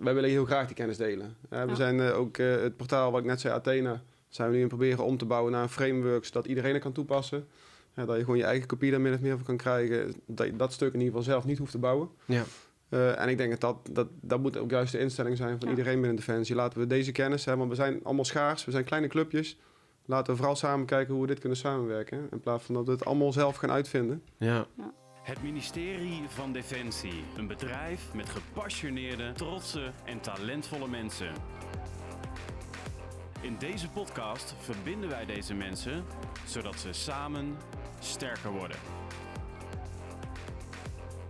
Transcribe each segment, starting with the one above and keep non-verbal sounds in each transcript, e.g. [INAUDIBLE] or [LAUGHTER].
wij willen heel graag die kennis delen. Uh, we Ja. zijn eh, ook eh, het portaal wat ik net zei, Athena, zijn we nu het proberen om te bouwen naar een framework zodat iedereen het kan toepassen. Ja, dat je gewoon je eigen kopie daar min of meer van kan krijgen. Dat je dat stuk in ieder geval zelf niet hoeft te bouwen. Ja. Eh, en ik denk dat dat, dat dat moet ook juist de instelling zijn van Ja. iedereen binnen Defensie. Laten we deze kennis hebben, want we zijn allemaal schaars, we zijn kleine clubjes. Laten we vooral samen kijken hoe we dit kunnen samenwerken. In plaats van dat we het allemaal zelf gaan uitvinden. Ja. Het ministerie van Defensie. Een bedrijf met gepassioneerde, trotse en talentvolle mensen. In deze podcast verbinden wij deze mensen zodat ze samen sterker worden.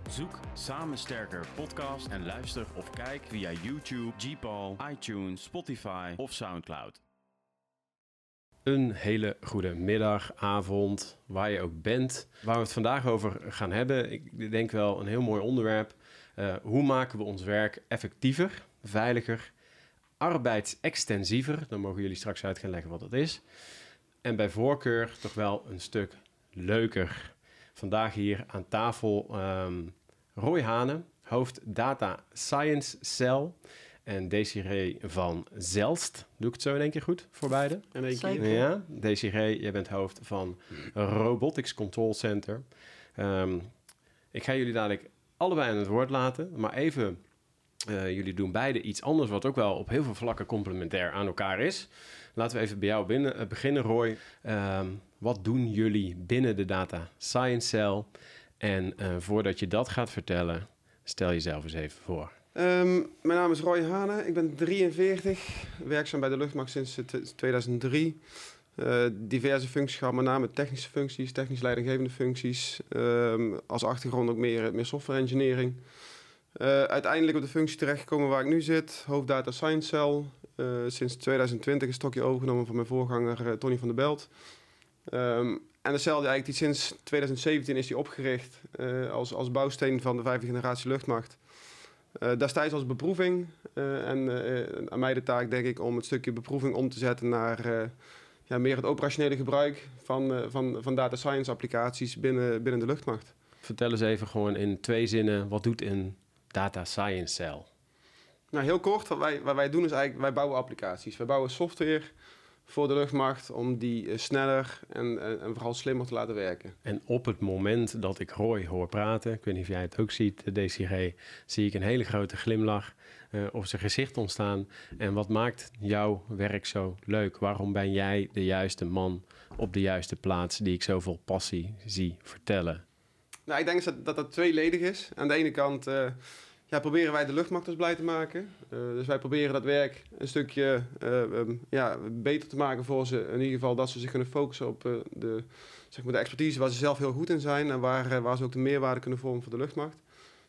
Zoek Samen Sterker podcast en luister of kijk via YouTube, Gpal, iTunes, Spotify of Soundcloud. Een hele goede middag, avond, waar je ook bent. Waar we het vandaag over gaan hebben, ik denk wel een heel mooi onderwerp. Eh, hoe maken we ons werk effectiever, veiliger, arbeidsextensiever? Dan mogen jullie straks uit gaan leggen wat dat is. En bij voorkeur toch wel een stuk leuker. Vandaag hier aan tafel ehm, Roy Hane, hoofd Data Science Cell. En Desiree van Zelst. Doe ik het zo in één keer goed voor beide? En één keer. Ja, Desiree, jij bent hoofd van Robotics Control Center. Ehm, ik ga jullie dadelijk allebei aan het woord laten, maar even, eh, jullie doen beide iets anders wat ook wel op heel veel vlakken complementair aan elkaar is. Laten we even bij jou binnen, eh, beginnen, Roy. Ehm, wat doen jullie binnen de Data Science Cell? En eh, voordat je dat gaat vertellen, stel jezelf eens even voor. Ehm, mijn naam is Roy Hane, ik ben 43, werkzaam bij de luchtmacht sinds eh, t- 2003. Eh, diverse functies gehad, met name technische functies, technisch leidinggevende functies. Ehm, als achtergrond ook meer, software engineering. Eh, uiteindelijk op de functie terechtgekomen waar ik nu zit, hoofd Data Science Cell. Eh, sinds 2020 een stokje overgenomen van mijn voorganger eh, Tony van der Belt. Ehm, en de cel die eigenlijk die sinds 2017 is die opgericht eh, als, als bouwsteen van de vijfde generatie luchtmacht. Eh, destijds als beproeving. eh, en eh, aan mij de taak, denk ik, om het stukje beproeving om te zetten naar ja, meer het operationele gebruik van, van, van data science applicaties binnen, binnen de luchtmacht. Vertel eens even gewoon in twee zinnen, wat doet een Data Science Cell? Nou, heel kort, wat wij, wat wij doen is eigenlijk, wij bouwen applicaties. Wij bouwen software voor de luchtmacht om die eh, sneller en, en, en vooral slimmer te laten werken. En op het moment dat ik Roy hoor praten, ik weet niet of jij het ook ziet, eh, Desiree, zie ik een hele grote glimlach eh, op zijn gezicht ontstaan. En wat maakt jouw werk zo leuk? Waarom ben jij de juiste man op de juiste plaats die ik zoveel passie zie vertellen? Nou, ik denk dat dat, dat tweeledig is. Aan de ene kant ja, proberen wij de luchtmachters blij te maken. Eh, dus wij proberen dat werk een stukje eh, ehm, ja, beter te maken voor ze. In ieder geval dat ze zich kunnen focussen op eh, de, zeg maar de expertise waar ze zelf heel goed in zijn. En waar, waar ze ook de meerwaarde kunnen vormen voor de luchtmacht.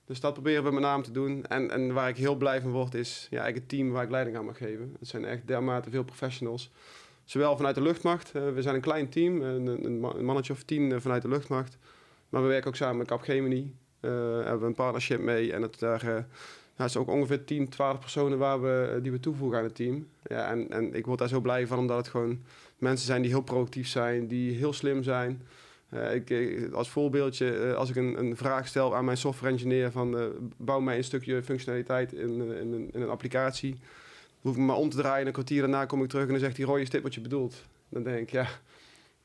Dus dat proberen we met name te doen. En, en waar ik heel blij van word is ja, eigenlijk het team waar ik leiding aan mag geven. Het zijn echt dermate veel professionals. Zowel vanuit de luchtmacht. we zijn een klein team, een, een, ma- een mannetje of tien vanuit de luchtmacht. Maar we werken ook samen met Capgemini. Eh hebben we een partnership mee. En het, daar eh, ja, het is ook ongeveer 10, 12 personen waar we, die we toevoegen aan het team. Ja, en, en ik word daar zo blij van, omdat het gewoon mensen zijn die heel proactief zijn, die heel slim zijn. Eh, ik, eh, als voorbeeldje, eh, als ik een, een vraag stel aan mijn software engineer van eh, bouw mij een stukje functionaliteit in, eh, in, in een applicatie. Hoef ik me maar om te draaien en een kwartier daarna kom ik terug en dan zegt hij, Roy, is dit wat je bedoelt? Dan denk ik, ja,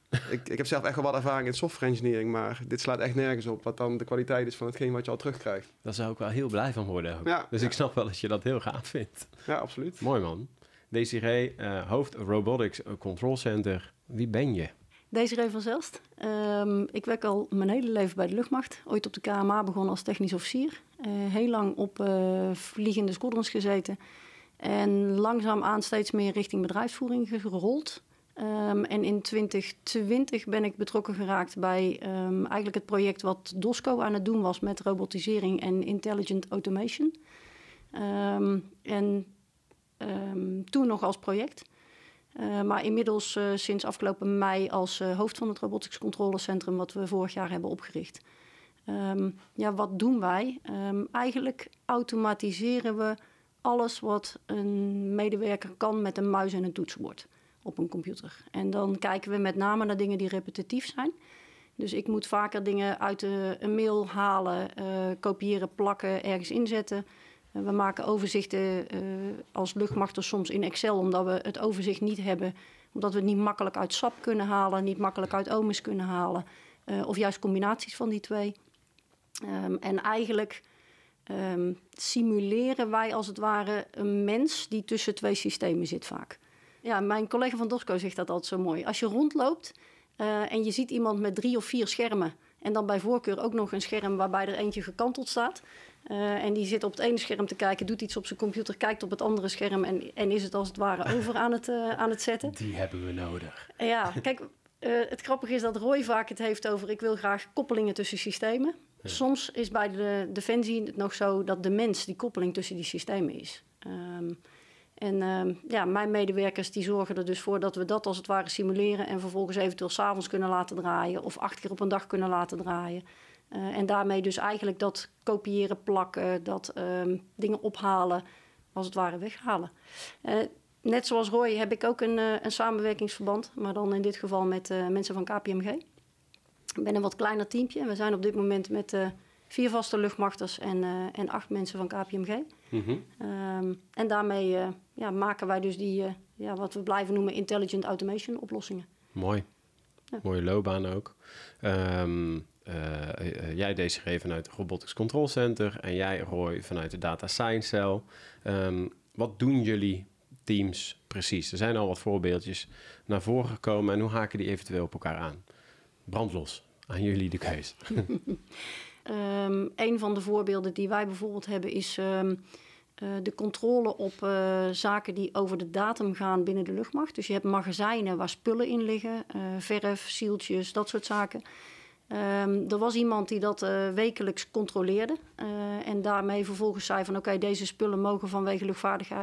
ik, ik heb zelf echt wel wat ervaring in software engineering, maar dit slaat echt nergens op wat dan de kwaliteit is van hetgeen wat je al terugkrijgt. Daar zou ik wel heel blij van worden. Ook. Ja, dus ja. ik snap wel dat je dat heel gaaf vindt. Ja, absoluut. Mooi man. Desiree, eh, hoofd Robotics Control Center. Wie ben je? Desiree van Zelst. Ehm, ik werk al mijn hele leven bij de luchtmacht. Ooit op de KMA begonnen als technisch officier. Eh, heel lang op eh, vliegende squadrons gezeten. En langzaamaan steeds meer richting bedrijfsvoering gerold. Ehm, en in 2020 ben ik betrokken geraakt bij ehm, eigenlijk het project wat DOSCO aan het doen was met robotisering en intelligent automation. Ehm, en toen nog als project. Uh, maar inmiddels uh, sinds afgelopen mei als uh, hoofd van het Robotics Controlecentrum, wat we vorig jaar hebben opgericht. Ja, wat doen wij? Eigenlijk automatiseren we alles wat een medewerker kan met een muis en een toetsenbord op een computer. En dan kijken we met name naar dingen die repetitief zijn. Dus ik moet vaker dingen uit een mail halen, uh, kopiëren, plakken, ergens inzetten. Eh, we maken overzichten uh, als luchtmachten soms in Excel, omdat we het overzicht niet hebben. Omdat we het niet makkelijk uit SAP kunnen halen, niet makkelijk uit OMIS kunnen halen. Of juist combinaties van die twee. Um, en eigenlijk um, simuleren wij als het ware een mens die tussen twee systemen zit vaak. Ja, mijn collega van Dosco zegt dat altijd zo mooi. Als je rondloopt uh, en je ziet iemand met drie of vier schermen... en dan bij voorkeur ook nog een scherm waarbij er eentje gekanteld staat... Uh, en die zit op het ene scherm te kijken, doet iets op zijn computer, kijkt op het andere scherm en, en is het als het ware over aan het, uh, aan het zetten. Die hebben we nodig. Ja, kijk, het grappige is dat Roy vaak het heeft over ik wil graag koppelingen tussen systemen. Ja. Soms is bij de Defensie het nog zo dat de mens die koppeling tussen die systemen is. Um, en uh, ja, mijn medewerkers die zorgen er dus voor dat we dat als het ware simuleren en vervolgens eventueel s'avonds kunnen laten draaien of acht keer op een dag kunnen laten draaien. Uh, en daarmee dus eigenlijk dat kopiëren, plakken, dat um, dingen ophalen, als het ware weghalen. Uh, net zoals Roy heb ik ook een, uh, een samenwerkingsverband, maar dan in dit geval met mensen van KPMG. Ik ben een wat kleiner teampje en we zijn op dit moment met vier vaste luchtmachters en, en acht mensen van KPMG. Mm -hmm. um, en daarmee ja, maken wij dus die, ja, wat we blijven noemen, intelligent automation oplossingen. Mooi. Ja. Mooie loopbaan ook. Um, uh, uh, jij deze vanuit het Robotics Control Center en jij Roy vanuit de Data Science Cell. Um, wat doen jullie teams precies? Er zijn al wat voorbeeldjes naar voren gekomen en hoe haken die eventueel op elkaar aan? Brandlos, aan jullie de keus. [LAUGHS] um, een van de voorbeelden die wij bijvoorbeeld hebben is um, uh, de controle op uh, zaken die over de datum gaan binnen de luchtmacht. Dus je hebt magazijnen waar spullen in liggen, uh, verf, zieltjes, dat soort zaken. Um, er was iemand die dat wekelijks controleerde. En daarmee vervolgens zei van oké, deze spullen mogen vanwege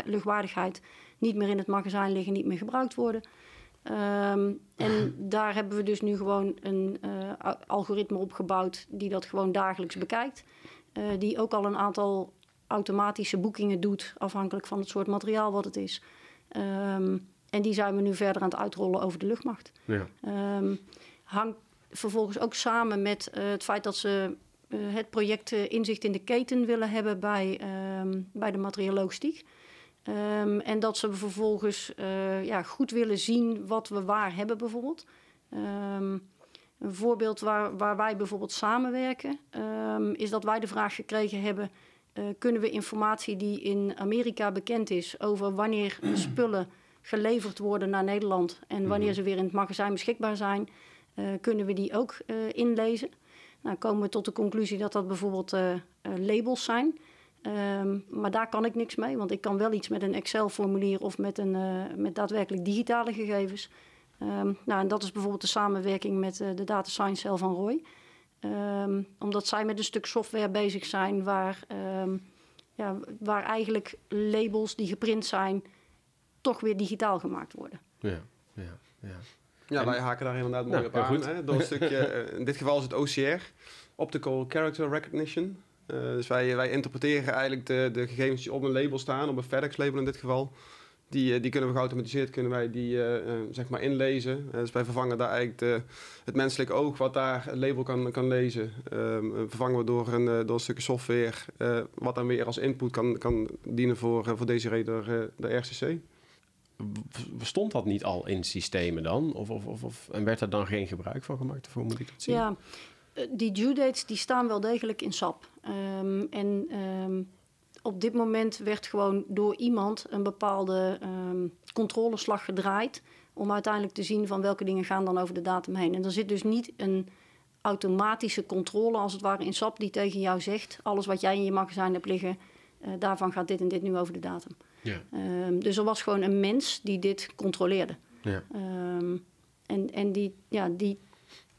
luchtwaardigheid niet meer in het magazijn liggen, niet meer gebruikt worden. Um, en daar hebben we dus nu gewoon een uh, algoritme op gebouwd die dat gewoon dagelijks bekijkt. die ook al een aantal automatische boekingen doet, afhankelijk van het soort materiaal wat het is. Um, en die zijn we nu verder aan het uitrollen over de luchtmacht. Ja. hangt vervolgens ook samen met uh, het feit dat ze uh, het project uh, Inzicht in de Keten willen hebben bij, bij de materialogistiek. Um, en dat ze vervolgens ja, goed willen zien wat we waar hebben bijvoorbeeld. Um, een voorbeeld waar, waar wij bijvoorbeeld samenwerken, is dat wij de vraag gekregen hebben... kunnen we informatie die in Amerika bekend is over wanneer [CLEARS THROAT] spullen geleverd worden naar Nederland... en wanneer ze weer in het magazijn beschikbaar zijn... Uh, kunnen we die ook inlezen. Nou komen we tot de conclusie dat dat bijvoorbeeld labels zijn. Um, maar daar kan ik niks mee, want ik kan wel iets met een Excel-formulier of met, een, met daadwerkelijk digitale gegevens. Um, nou, en dat is bijvoorbeeld de samenwerking met de Data Science Cell van Roy. Um, omdat zij met een stuk software bezig zijn waar, ja, waar eigenlijk labels die geprint zijn toch weer digitaal gemaakt worden. Ja, ja, ja. Ja, en, wij haken daar inderdaad mooi nou, op aan. Hè? Door een stukje, uh, in dit geval is het OCR, Optical Character Recognition. Uh, dus wij, wij interpreteren eigenlijk de, de gegevens die op een label staan, op een FedEx-label in dit geval. Die, die kunnen we geautomatiseerd kunnen wij die, uh, zeg maar inlezen. dus wij vervangen daar eigenlijk de, het menselijk oog wat daar het label kan, kan lezen. vervangen we door een, door een stukje software wat dan weer als input kan, kan dienen voor, voor deze reden door de RCC stond dat niet al in systemen dan? Of, of, of, of, en werd er dan geen gebruik van gemaakt? Of hoe moet ik dat zien? Ja, die due dates die staan wel degelijk in SAP. Um, en um, op dit moment werd gewoon door iemand een bepaalde um, controleslag gedraaid... om uiteindelijk te zien van welke dingen gaan dan over de datum heen. En er zit dus niet een automatische controle als het ware in SAP... die tegen jou zegt, alles wat jij in je magazijn hebt liggen... Uh, daarvan gaat dit en dit nu over de datum. Ja. Dus er was gewoon een mens die dit controleerde. Ja. En en die, ja, die,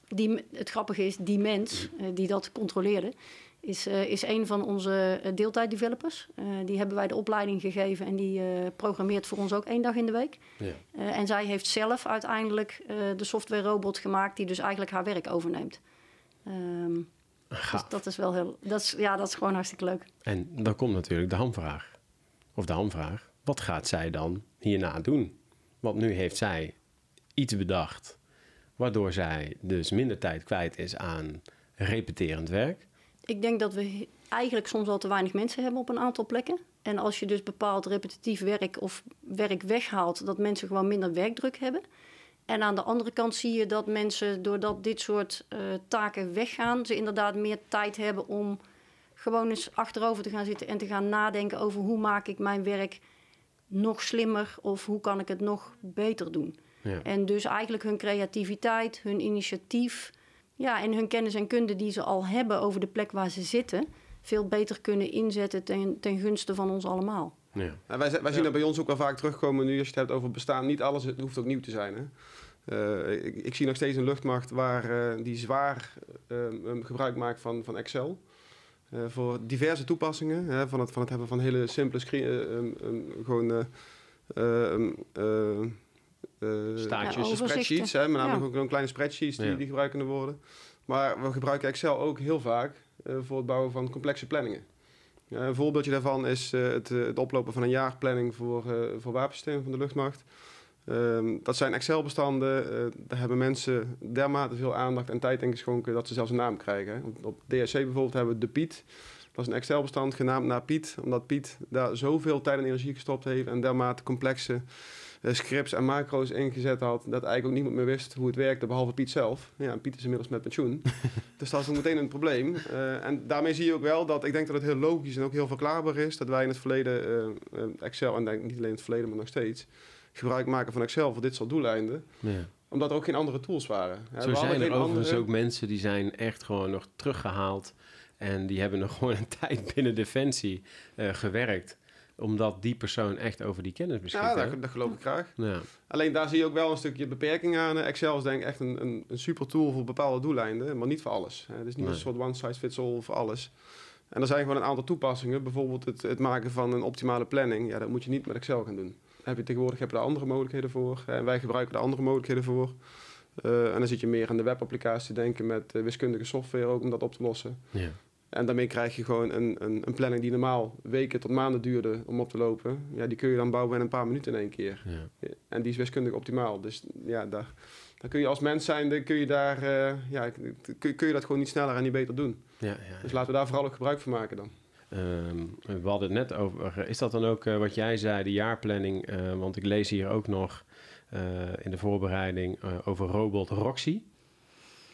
die, het grappige is, die mens uh, die dat controleerde, is, uh, is een van onze uh, deeltijddevelopers. die hebben wij de opleiding gegeven en die programmeert voor ons ook één dag in de week. Ja. en zij heeft zelf uiteindelijk de software robot gemaakt die dus eigenlijk haar werk overneemt. Um, dus dat is wel heel, dat is, ja, dat is gewoon hartstikke leuk. En dan komt natuurlijk de hamvraag of de hamvraag, wat gaat zij dan hierna doen? Want nu heeft zij iets bedacht, waardoor zij dus minder tijd kwijt is aan repeterend werk. Ik denk dat we eigenlijk soms al te weinig mensen hebben op een aantal plekken. En als je dus bepaald repetitief werk of werk weghaalt, dat mensen gewoon minder werkdruk hebben. En aan de andere kant zie je dat mensen, doordat dit soort uh, taken weggaan, ze inderdaad meer tijd hebben om gewoon eens achterover te gaan zitten en te gaan nadenken over hoe maak ik mijn werk nog slimmer of hoe kan ik het nog beter doen. Ja. En dus eigenlijk hun creativiteit, hun initiatief ja, en hun kennis en kunde die ze al hebben over de plek waar ze zitten, veel beter kunnen inzetten ten, ten gunste van ons allemaal. Ja. wij, wij zien dat bij ons ook wel vaak terugkomen nu als je het hebt over bestaan. Niet alles het hoeft ook nieuw te zijn. Hè? Uh, ik, ik, zie nog steeds een luchtmacht waar uh, die zwaar uh, gebruik maakt van, van Excel. voor diverse toepassingen. van, het, van het hebben van hele simpele screen, gewoon Staartjes. Ja, spreadsheets. Hè, met name ja. gewoon kleine spreadsheets die, die gebruikt kunnen worden. Maar we gebruiken Excel ook heel vaak voor het bouwen van complexe planningen. een voorbeeldje daarvan is het, het, oplopen van een jaarplanning voor, voor wapensystemen van de luchtmacht. Um, dat zijn Excel-bestanden. Uh, daar hebben mensen dermate veel aandacht en tijd in geschonken dat ze zelfs een naam krijgen. Op, op DSC bijvoorbeeld hebben we de Piet. Dat is een Excel-bestand genaamd naar Piet, omdat Piet daar zoveel tijd en energie gestopt heeft en dermate complexe uh, scripts en macro's ingezet had, dat eigenlijk ook niemand meer wist hoe het werkte, behalve Piet zelf. Ja, Piet is inmiddels met pensioen. [LAUGHS] dus dat is ook meteen een probleem. Uh, en daarmee zie je ook wel dat ik denk dat het heel logisch en ook heel verklaarbaar is dat wij in het verleden Excel, en denk niet alleen in het verleden, maar nog steeds, gebruik maken van Excel voor dit soort doeleinden. Ja. Omdat er ook geen andere tools waren. Zo we zijn er overigens andere... ook mensen die zijn echt gewoon nog teruggehaald. En die hebben nog gewoon een [LAUGHS] tijd binnen Defensie uh, gewerkt omdat die persoon echt over die kennis beschikt. Ja, dat, dat, geloof ik graag. Ja. Alleen daar zie je ook wel een stukje beperking aan. Excel is denk ik echt een, een, een super tool voor bepaalde doeleinden, maar niet voor alles. Het is niet een soort one size fits all voor alles. En er zijn gewoon een aantal toepassingen. Bijvoorbeeld het, het maken van een optimale planning. Ja, dat moet je niet met Excel gaan doen heb je tegenwoordig heb je daar andere mogelijkheden voor. En wij gebruiken daar andere mogelijkheden voor. Uh, en dan zit je meer aan de webapplicatie denken met uh, wiskundige software ook om dat op te lossen. Ja. En daarmee krijg je gewoon een, een, een, planning die normaal weken tot maanden duurde om op te lopen. Ja, die kun je dan bouwen in een paar minuten in één keer. Ja. En die is wiskundig optimaal. Dus ja, daar, dan kun je als mens zijn, kun je, daar, uh, ja, kun, kun, je dat gewoon niet sneller en niet beter doen. Ja, ja, Dus laten we daar vooral ook gebruik van maken dan. Um, we hadden het net over. Is dat dan ook uh, wat jij zei, de jaarplanning? Uh, want ik lees hier ook nog in de voorbereiding over robot Roxy.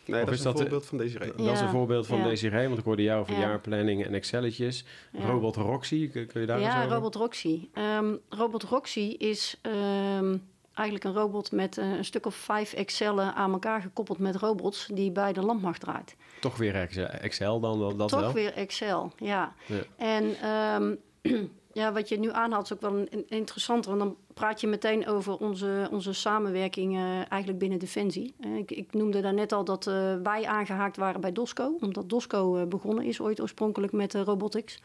Nee, of dat is, een voorbeeld van Desiree. Ja. Dat is een voorbeeld van ja. Desiree, want ik hoorde jou over ja. jaarplanning en Excelletjes. Robot Roxy, kun, kun je daar Ja, Robot Roxy. Um, robot Roxy is um, eigenlijk een robot met uh, een stuk of vijf Excellen aan elkaar gekoppeld met robots die bij de landmacht draait. Toch weer Excel dan dat Toch wel? Toch weer Excel, ja. ja. En um, [CLEARS THROAT] ja, wat je nu aanhaalt is ook wel interessant, want dan praat je meteen over onze, onze samenwerking uh, eigenlijk binnen Defensie. Uh, ik, ik, noemde daar net al dat uh, wij aangehaakt waren bij DOSCO, omdat DOSCO begonnen is ooit oorspronkelijk met robotics.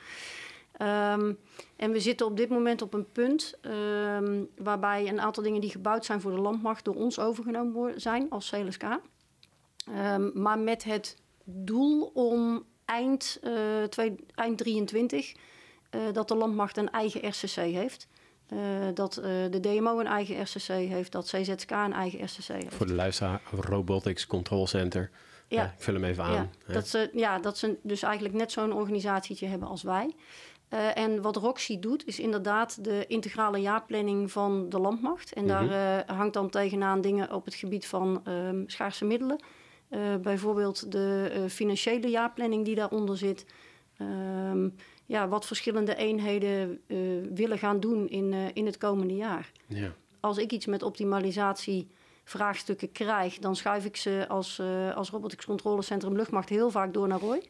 Um, en we zitten op dit moment op een punt um, waarbij een aantal dingen die gebouwd zijn voor de landmacht door ons overgenomen zijn als CLSK. Um, maar met het doel om eind, eind 23 uh, dat de landmacht een eigen RCC heeft. Uh, dat uh, de DMO een eigen RCC heeft, dat CZK een eigen RCC heeft. Voor de luisteraar, Robotics Control Center. Ja. ik vul hem even aan. Ja, dat, ze, ja, dat ze dus eigenlijk net zo'n organisatietje hebben als wij. Uh, en wat Roxy doet, is inderdaad de integrale jaarplanning van de landmacht. En daar uh, hangt dan tegenaan dingen op het gebied van um, schaarse middelen. Bijvoorbeeld de financiële jaarplanning die daaronder zit. Um, ja, wat verschillende eenheden willen gaan doen in, in het komende jaar. Ja. Als ik iets met optimalisatie vraagstukken krijg, dan schuif ik ze als, als Robotics Controlecentrum Luchtmacht heel vaak door naar Roy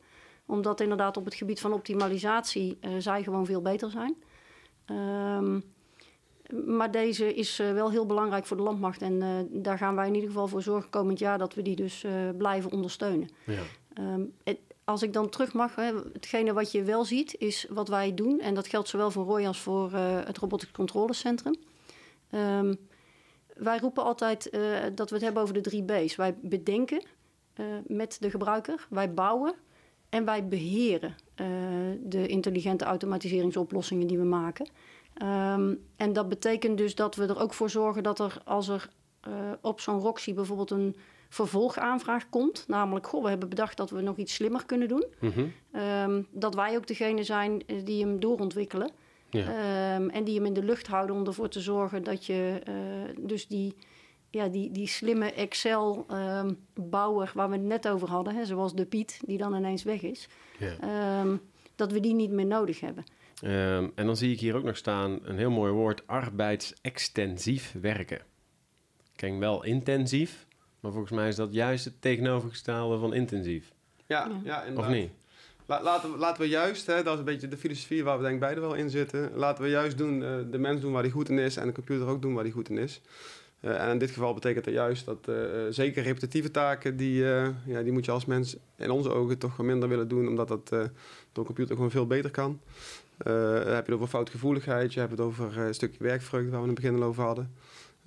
omdat inderdaad op het gebied van optimalisatie zij gewoon veel beter zijn. Um, maar deze is wel heel belangrijk voor de landmacht. En uh, daar gaan wij in ieder geval voor zorgen komend jaar dat we die dus blijven ondersteunen. Ja. Um, het, als ik dan terug mag, hetgene wat je wel ziet is wat wij doen. En dat geldt zowel voor Roy als voor het Robotics Controlecentrum. Um, wij roepen altijd dat we het hebben over de drie B's. Wij bedenken met de gebruiker, wij bouwen en wij beheren de intelligente automatiseringsoplossingen die we maken. Um, en dat betekent dus dat we er ook voor zorgen dat er, als er eh, op zo'n Roxy bijvoorbeeld een vervolgaanvraag komt. Namelijk, goh, we hebben bedacht dat we nog iets slimmer kunnen doen. Mhm. Ehm, dat wij ook degene zijn eh, die hem doorontwikkelen. Ja. Ehm, en die hem in de lucht houden om ervoor te zorgen dat je eh, dus die, ja, die, die slimme Excel-bouwer waar we het net over hadden, hè, zoals de Piet, die dan ineens weg is, Ja. ehm, dat we die niet meer nodig hebben. Ehm, en dan zie ik hier ook nog staan een heel mooi woord: arbeidsextensief werken. Klinkt wel intensief, maar volgens mij is dat juist het tegenovergestelde van intensief. Ja, Ja. Of niet? La- laten, we, laten we juist, hè, dat is een beetje de filosofie waar we denk ik beide wel in zitten. Laten we juist doen, eh, de mens doen waar hij goed in is en de computer ook doen waar hij goed in is. Eh, en in dit geval betekent dat juist dat eh, zeker repetitieve taken, die, eh, ja, die moet je als mens in onze ogen toch minder willen doen, omdat dat eh, door een computer gewoon veel beter kan. Eh, dan heb je het over foutgevoeligheid, je hebt het over een stukje werkvreugde waar we in het begin al over hadden.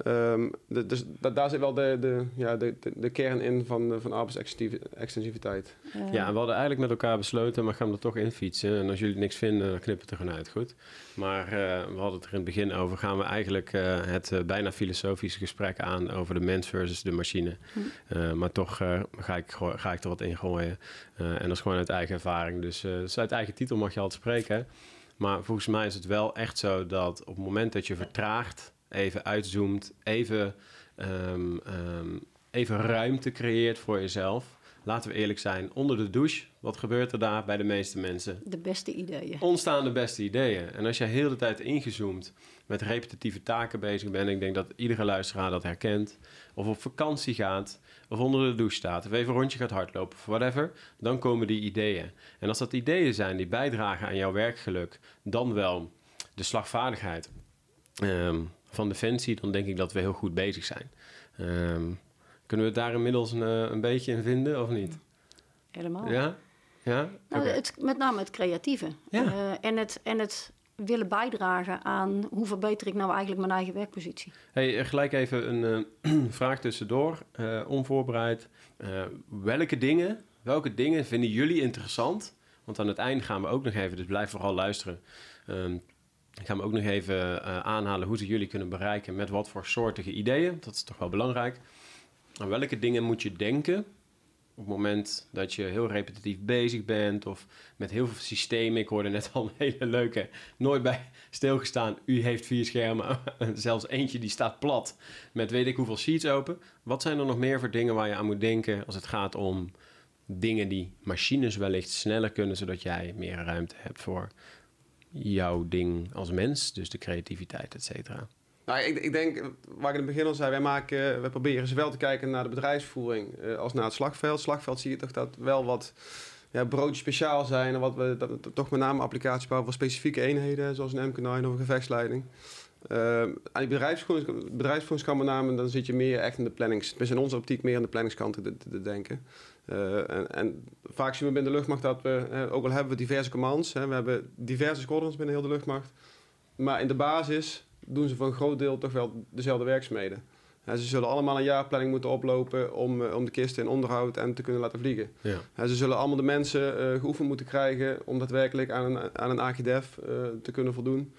Ehm, de- dus da- daar zit wel de, de, ja, de, de, de kern in van, eh, van arbeidsextensiviteit. Ja, en we hadden eigenlijk met elkaar besloten, maar gaan we er toch in fietsen. En als jullie niks vinden, dan knippen we het er gewoon uit, goed? Maar eh, we hadden het er in het begin over. Gaan we eigenlijk eh, het bijna filosofische gesprek aan over de mens versus de machine. Hm. Eh, maar toch eh, ga, ik, ga ik er wat in gooien. Eh, en dat is gewoon uit eigen ervaring. Dus, eh, dus uit eigen titel mag je altijd spreken. Maar volgens mij is het wel echt zo dat op het moment dat je vertraagt, even uitzoomt, even, ehm, ehm, even ruimte creëert voor jezelf. Laten we eerlijk zijn, onder de douche, wat gebeurt er daar bij de meeste mensen? de beste ideeën. Ontstaan de beste ideeën. En als jij heel de tijd ingezoomd met repetitieve taken bezig bent, ik denk dat iedere luisteraar dat herkent, of op vakantie gaat, of onder de douche staat, of even een rondje gaat hardlopen, of whatever, dan komen die ideeën. En als dat ideeën zijn die bijdragen aan jouw werkgeluk, dan wel de slagvaardigheid ehm, van Defensie, dan denk ik dat we heel goed bezig zijn. Ehm, kunnen we daar inmiddels een, eh, een beetje in vinden, of niet? Helemaal. Ja? Ja? Nou, het, met name het creatieve. Ja. Eh, en, het, en het willen bijdragen aan hoe verbeter ik nou eigenlijk mijn eigen werkpositie. Hey, eh, gelijk even een [CLEARS THROAT] vraag tussendoor, onvoorbereid. Welke dingen, welke dingen vinden jullie interessant? Want aan het eind gaan we ook nog even, dus blijf vooral luisteren. Ehm, gaan we ook nog even eh, aanhalen hoe ze jullie kunnen bereiken met wat voor soortige ideeën. Dat is toch wel belangrijk. Aan welke dingen moet je denken op het moment dat je heel repetitief bezig bent of met heel veel systemen. Ik hoorde net al een hele leuke, nooit bij stilgestaan. U heeft vier schermen, [LAUGHS] zelfs eentje die staat plat met weet ik hoeveel sheets open. Wat zijn er nog meer voor dingen waar je aan moet denken als het gaat om dingen die machines wellicht sneller kunnen, zodat jij meer ruimte hebt voor jouw ding als mens, dus de creativiteit, et cetera. Nou, ik, ik denk, waar ik in het begin al zei, wij, maken, wij proberen zowel te kijken naar de bedrijfsvoering eh, als naar het slagveld. Slagveld zie je toch dat wel wat ja, broodjes speciaal zijn en wat we dat, toch met name applicaties bouwen voor specifieke eenheden, zoals een MK9 of een gevechtsleiding. Eh, aan die bedrijfsvoering, bedrijfsvoering kan met name, dan zit je meer echt in de plannings, dus in onze optiek meer aan de planningskant te- te denken. Eh, en, en vaak zien we binnen de luchtmacht dat we, ook al hebben we diverse commands, hè, we hebben diverse squadrons binnen heel de luchtmacht, maar in de basis doen ze voor een groot deel toch wel dezelfde werkzaamheden. Ze zullen allemaal een jaarplanning moeten oplopen om, eh, om de kisten in onderhoud en te kunnen laten vliegen. Ja. Ze zullen allemaal de mensen eh, geoefend moeten krijgen om daadwerkelijk aan een, aan een AGDF te kunnen voldoen.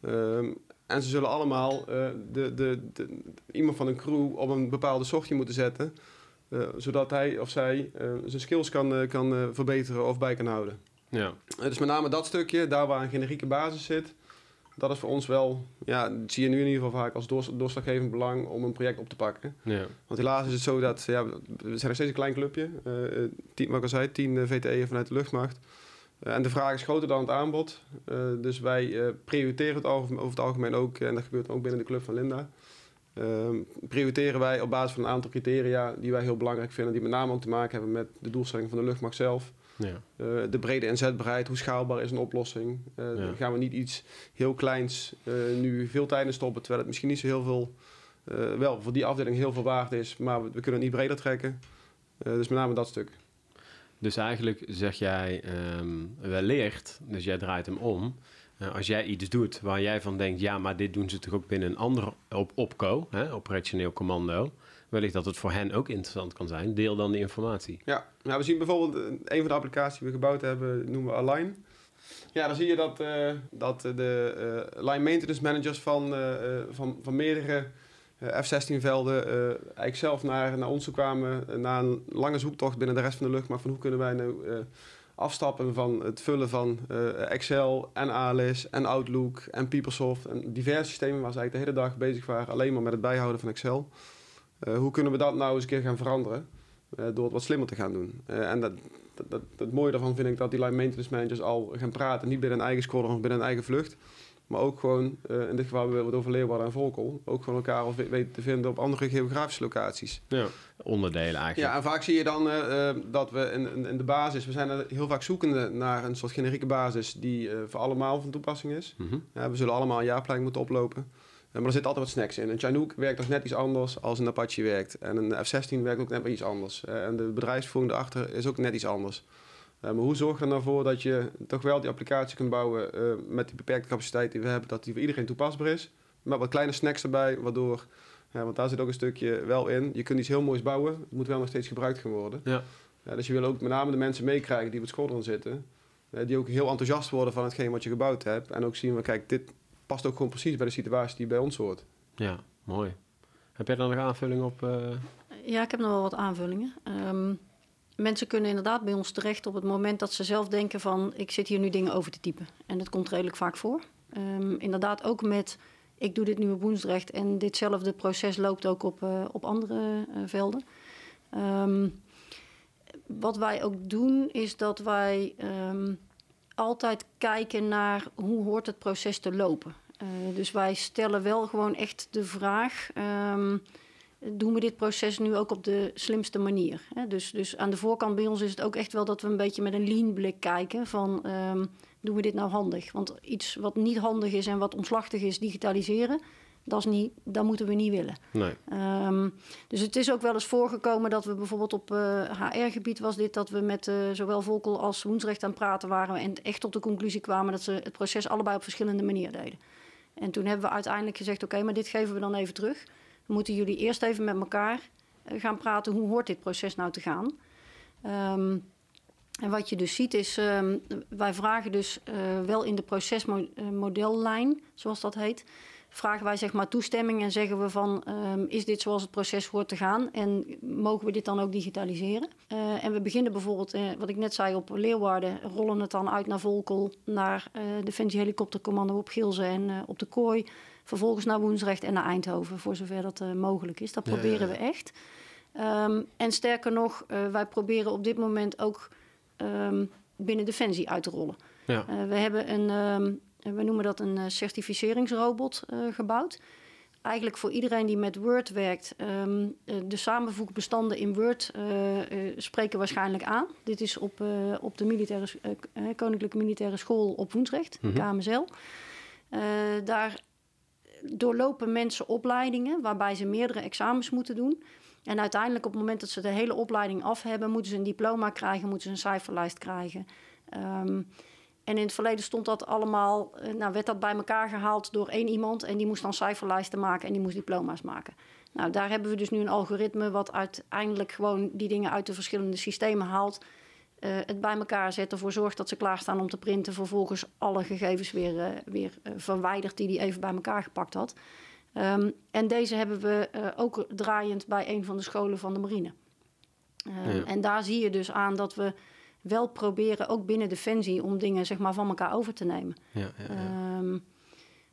Ehm, en ze zullen allemaal de, de, de, iemand van een crew op een bepaalde soortje moeten zetten. Eh, zodat hij of zij eh, zijn skills kan, eh, kan verbeteren of bij kan houden. Ja. Dus met name dat stukje, daar waar een generieke basis zit, dat is voor ons wel, ja, dat zie je nu in ieder geval vaak als doors- doorslaggevend belang om een project op te pakken. Ja. Want helaas is het zo dat, ja, we zijn nog steeds een klein clubje, tien, wat ik al zei, 10 eh, VTE'en vanuit de luchtmacht. En de vraag is groter dan het aanbod. Dus wij eh, prioriteren het over, over het algemeen ook, en dat gebeurt ook binnen de club van Linda. Ehm, prioriteren wij op basis van een aantal criteria die wij heel belangrijk vinden, die met name ook te maken hebben met de doelstelling van de luchtmacht zelf. Ja. Eh, de brede inzetbaarheid, hoe schaalbaar is een oplossing? Eh, Ja. Dan gaan we niet iets heel kleins eh, nu veel tijd in stoppen, terwijl het misschien niet zo heel veel, wel voor die afdeling heel veel waard is, maar we, we kunnen het niet breder trekken. Dus met name dat stuk. Dus eigenlijk zeg jij ehm, wellicht, dus jij draait hem om. Eh, als jij iets doet waar jij van denkt, ja, maar dit doen ze toch ook binnen een ander op opco, hè, operationeel commando. Wellicht dat het voor hen ook interessant kan zijn. Deel dan die informatie. Ja, nou, we zien bijvoorbeeld eh, een van de applicaties die we gebouwd hebben, noemen we Align. Ja, dan zie je dat, eh, dat de eh, line maintenance managers van, van, van meerdere eh, F-16-velden uh, eigenlijk zelf naar, naar ons toe kwamen uh, na een lange zoektocht binnen de rest van de luchtmacht van hoe kunnen wij nou uh, afstappen van het vullen van Excel en ALIS en Outlook en PeopleSoft en diverse systemen waar ze eigenlijk de hele dag bezig waren alleen maar met het bijhouden van Excel. hoe kunnen we dat nou eens een keer gaan veranderen door het wat slimmer te gaan doen? en dat, dat, het mooie daarvan vind ik dat die line maintenance managers al gaan praten, niet binnen een eigen squadron of binnen een eigen vlucht, maar ook gewoon, uh, in dit geval hebben we het over Leeuwarden en Volkel, ook gewoon elkaar al weten te vinden op andere geografische locaties. Ja, onderdelen eigenlijk. Ja, en vaak zie je dan uh, dat we in, in, de basis, we zijn er heel vaak zoekende naar een soort generieke basis die uh, voor allemaal van toepassing is. Mm -hmm. ja, we zullen allemaal een jaarplein moeten oplopen. maar er zit altijd wat snacks in. Een Chinook werkt toch net iets anders als een Apache werkt. En een F-16 werkt ook net iets anders. en de bedrijfsvoering erachter is ook net iets anders. Uh, maar hoe zorg je er nou voor dat je toch wel die applicatie kunt bouwen uh, met die beperkte capaciteit die we hebben, dat die voor iedereen toepasbaar is. Met wat kleine snacks erbij, waardoor, ja, want daar zit ook een stukje wel in. Je kunt iets heel moois bouwen, het moet wel nog steeds gebruikt gaan worden. Ja. dus je wil ook met name de mensen meekrijgen die op het squadron zitten, uh, die ook heel enthousiast worden van hetgeen wat je gebouwd hebt. En ook zien we, kijk, dit past ook gewoon precies bij de situatie die bij ons hoort. Ja, mooi. Heb jij dan nog aanvulling op? Ja, ik heb nog wel wat aanvullingen. Um, mensen kunnen inderdaad bij ons terecht op het moment dat ze zelf denken van ik zit hier nu dingen over te typen. En dat komt redelijk vaak voor. Um, inderdaad ook met ik doe dit nu op Woensdrecht en ditzelfde proces loopt ook op, uh, op andere uh, velden. Um, wat wij ook doen is dat wij um, altijd kijken naar hoe hoort het proces te lopen. Uh, dus wij stellen wel gewoon echt de vraag doen we dit proces nu ook op de slimste manier. Hè? Dus, dus aan de voorkant bij ons is het ook echt wel dat we een beetje met een lean blik kijken van um, doen we dit nou handig? Want iets wat niet handig is en wat omslachtig is, digitaliseren, dat, is niet, dat moeten we niet willen. Nee. Um, dus het is ook wel eens voorgekomen dat we bijvoorbeeld op uh, HR-gebied was dit, dat we met uh, zowel Volkel als Woensrecht aan het praten waren en echt tot de conclusie kwamen dat ze het proces allebei op verschillende manieren deden. En toen hebben we uiteindelijk gezegd, oké, okay, maar dit geven we dan even terug moeten jullie eerst even met elkaar eh, gaan praten. Hoe hoort dit proces nou te gaan? Um, en wat je dus ziet is, um, wij vragen dus uh, wel in de procesmodellijn, zoals dat heet, vragen wij zeg maar toestemming en zeggen we van um, is dit zoals het proces hoort te gaan en mogen we dit dan ook digitaliseren? Uh, en we beginnen bijvoorbeeld, uh, wat ik net zei, op Leeuwarden, rollen het dan uit naar Volkel, naar Defensie Helikoptercommando op Gilze en op de Kooi. Vervolgens naar Woensrecht en naar Eindhoven, voor zover dat uh, mogelijk is. Dat proberen ja, ja, ja. we echt. Um, en sterker nog, uh, wij proberen op dit moment ook um, binnen Defensie uit te rollen. Uh, we hebben een, we noemen dat een certificeringsrobot gebouwd. Eigenlijk voor iedereen die met Word werkt, de samenvoegbestanden in Word spreken waarschijnlijk aan. Dit is op, op de militaire, Koninklijke Militaire School op Woensrecht, mm -hmm. KMSL. daar doorlopen mensen opleidingen waarbij ze meerdere examens moeten doen. En uiteindelijk op het moment dat ze de hele opleiding af hebben, moeten ze een diploma krijgen, moeten ze een cijferlijst krijgen. Um, en in het verleden stond dat allemaal, nou werd dat bij elkaar gehaald door één iemand en die moest dan cijferlijsten maken en die moest diploma's maken. Nou, daar hebben we dus nu een algoritme wat uiteindelijk gewoon die dingen uit de verschillende systemen haalt uh, het bij elkaar zet, ervoor zorgt dat ze klaarstaan om te printen, vervolgens alle gegevens weer, uh, weer uh, verwijdert die hij even bij elkaar gepakt had. Um, en deze hebben we ook draaiend bij een van de scholen van de marine. Ja. En daar zie je dus aan dat we wel proberen, ook binnen Defensie, om dingen zeg maar, van elkaar over te nemen. Ja, ja, ja. Um,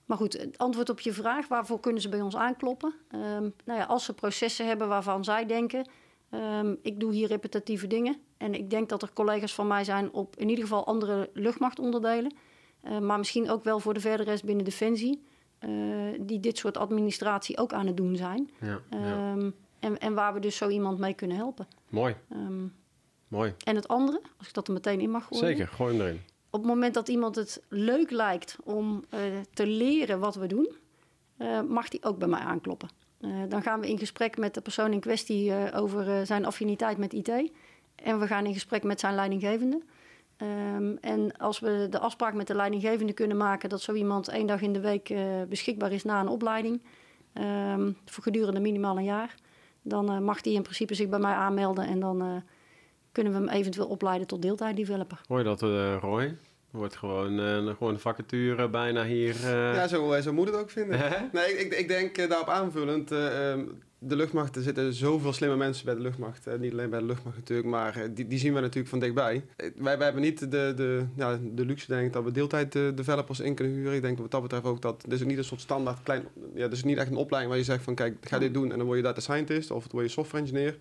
maar goed, het antwoord op je vraag, waarvoor kunnen ze bij ons aankloppen? nou ja, als ze processen hebben waarvan zij denken, ik doe hier repetitieve dingen, en ik denk dat er collega's van mij zijn op in ieder geval andere luchtmachtonderdelen. Uh, maar misschien ook wel voor de verdere rest binnen Defensie. Uh, die dit soort administratie ook aan het doen zijn. Ja, ja. Um, en, en, waar we dus zo iemand mee kunnen helpen. Mooi. Um, Mooi. En het andere, als ik dat er meteen in mag gooien. Zeker, gooi hem erin. Op het moment dat iemand het leuk lijkt om uh, te leren wat we doen, mag die ook bij mij aankloppen. dan gaan we in gesprek met de persoon in kwestie over zijn affiniteit met IT. En we gaan in gesprek met zijn leidinggevende. Um, en als we de afspraak met de leidinggevende kunnen maken dat zo iemand één dag in de week beschikbaar is na een opleiding, um, voor gedurende minimaal een jaar, dan mag die in principe zich bij mij aanmelden en dan kunnen we hem eventueel opleiden tot deeltijd developer. Hoor je dat, Roy? Wordt gewoon, eh, gewoon een vacature bijna hier. eh. Ja, zo, eh, zo moet het ook vinden. Nee, ik, ik denk eh, daarop aanvullend, eh, ehm, de luchtmacht, er zitten zoveel slimme mensen bij de luchtmacht. Eh, niet alleen bij de luchtmacht natuurlijk, maar eh, die, die zien we natuurlijk van dichtbij. Eh, wij, wij hebben niet de, de, ja, de luxe, denk ik, dat we deeltijd eh, developers in kunnen huren. Ik denk wat dat betreft ook dat, dit is niet een soort standaard klein, ja, dit is niet echt een opleiding waar je zegt van, kijk, ga dit doen en dan word je data scientist of dan word je software engineer.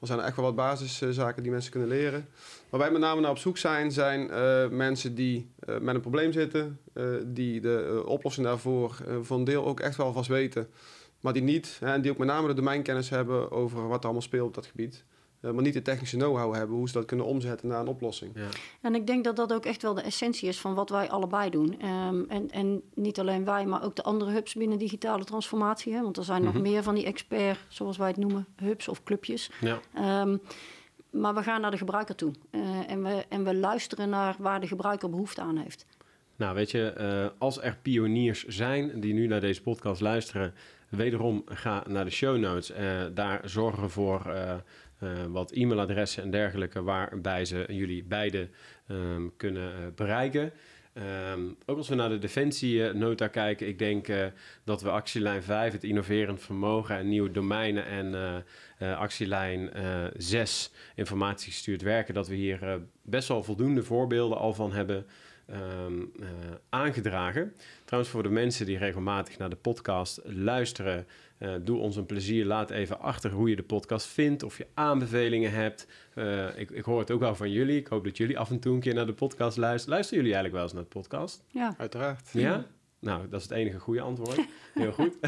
Er zijn echt wel wat basiszaken die mensen kunnen leren. Waar wij met name naar op zoek zijn, zijn eh, mensen die eh, met een probleem zitten, eh, die de oplossing daarvoor voor een deel ook echt wel vast weten, maar die niet, en die ook met name de domeinkennis hebben over wat er allemaal speelt op dat gebied, maar niet de technische know-how hebben, hoe ze dat kunnen omzetten naar een oplossing. Ja. En ik denk dat dat ook echt wel de essentie is van wat wij allebei doen. Ehm, en, en niet alleen wij, maar ook de andere hubs binnen digitale transformatie. Hè? Want er zijn Mhm. nog meer van die expert, zoals wij het noemen, hubs of clubjes. Ja. Ehm, maar we gaan naar de gebruiker toe. Eh, en, we, en we luisteren naar waar de gebruiker behoefte aan heeft. Nou, weet je, eh, als er pioniers zijn die nu naar deze podcast luisteren, wederom ga naar de show notes. Eh, daar zorgen we voor eh, eh, wat e-mailadressen en dergelijke waarbij ze jullie beide ehm, kunnen eh, bereiken. Ehm, ook als we naar de defensienota kijken, ik denk eh, dat we actielijn 5, het innoverend vermogen en nieuwe domeinen en eh, eh, actielijn eh 6, informatiegestuurd werken, dat we hier eh, best wel voldoende voorbeelden al van hebben ehm, eh, aangedragen. Trouwens, voor de mensen die regelmatig naar de podcast luisteren, eh, doe ons een plezier. Laat even achter hoe je de podcast vindt, of je aanbevelingen hebt. Eh, ik, ik hoor het ook wel van jullie. Ik hoop dat jullie af en toe een keer naar de podcast luisteren. Luisteren jullie eigenlijk wel eens naar de podcast? Ja, Uiteraard. Ja? Nou, dat is het enige goede antwoord. [LAUGHS] Heel goed. [LAUGHS]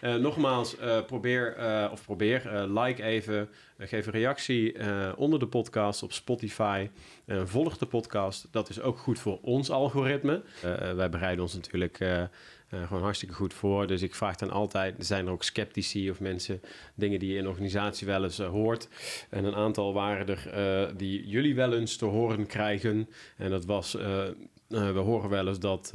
Eh, nogmaals, eh, probeer, eh, of probeer, eh, like even, geef een reactie eh, onder de podcast op Spotify. Eh, volg de podcast, dat is ook goed voor ons algoritme. Wij bereiden ons natuurlijk eh, gewoon hartstikke goed voor. Dus ik vraag dan altijd, zijn er ook sceptici of mensen, dingen die je in organisatie wel eens eh, hoort. En een aantal waren er eh, die jullie wel eens te horen krijgen. En dat was... we horen wel eens dat,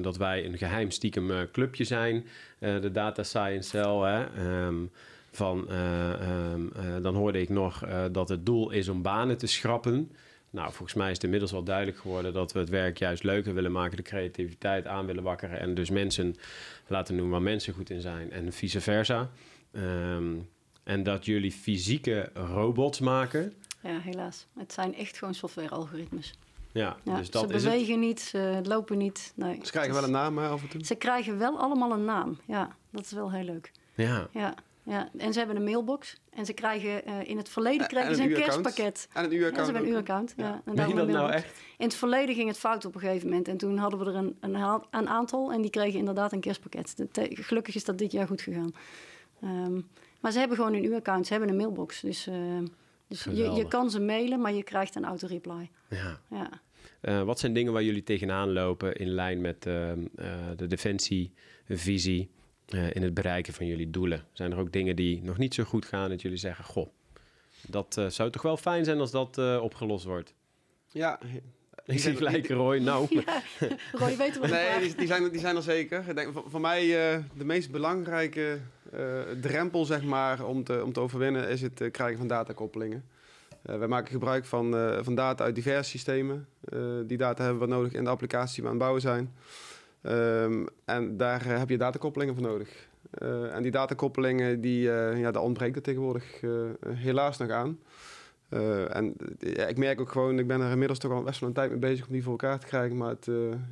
dat wij een geheim stiekem clubje zijn, de Data Science Cell. Hè? Ehm, van, eh, ehm, eh, dan hoorde ik nog dat het doel is om banen te schrappen. Nou, volgens mij is het inmiddels wel duidelijk geworden dat we het werk juist leuker willen maken, de creativiteit aan willen wakkeren en dus mensen laten doen waar mensen goed in zijn en vice versa. Ehm, en dat jullie fysieke robots maken. ja, helaas. Het zijn echt gewoon software-algoritmes. Ja, Ja, dus ze dat is het. bewegen niet, ze lopen niet. Nee, Ze krijgen wel een naam hè, af en toe. Ze krijgen wel allemaal een naam. Ja, dat is wel heel leuk. Ja. Ja, ja. En ze hebben een mailbox. En ze krijgen eh, in het verleden En- kregen en ze een kerstpakket. En een Ja, uuraccount. ze hebben een uuraccount. Ja. Ja. En daarom dat nou echt? In het verleden ging het fout op een gegeven moment. En toen hadden we er een, een, aantal. En die kregen inderdaad een kerstpakket. De- Gelukkig is dat dit jaar goed gegaan. Ehm, maar ze hebben gewoon een uuraccount. Ze hebben een mailbox. Dus, eh, dus je, je kan ze mailen, maar je krijgt een auto-reply. Ja. Ja. Eh, wat zijn dingen waar jullie tegenaan lopen in lijn met ehm, eh, de defensievisie eh, in het bereiken van jullie doelen? Zijn er ook dingen die nog niet zo goed gaan dat jullie zeggen, goh, dat eh, zou toch wel fijn zijn als dat eh, opgelost wordt? Ja, Ik zie gelijk Roy, nou, [LAUGHS] Roy, weet wat Nee, die, die, zijn, die zijn er zeker. Ik denk, voor, voor mij eh, de meest belangrijke eh, drempel zeg maar, om, te, om te overwinnen is het krijgen van datakoppelingen. Eh wij maken gebruik van, eh, van data uit diverse systemen. Eh, die data hebben we nodig in de applicatie die we aan het bouwen zijn. Ehm, en daar eh, heb je datakoppelingen voor nodig. Eh, en die datakoppelingen, die, eh, ja, daar ontbreekt er tegenwoordig helaas nog aan. En ja, ik merk ook gewoon, ik ben er inmiddels toch al best wel een tijd mee bezig om die voor elkaar te krijgen. Maar het,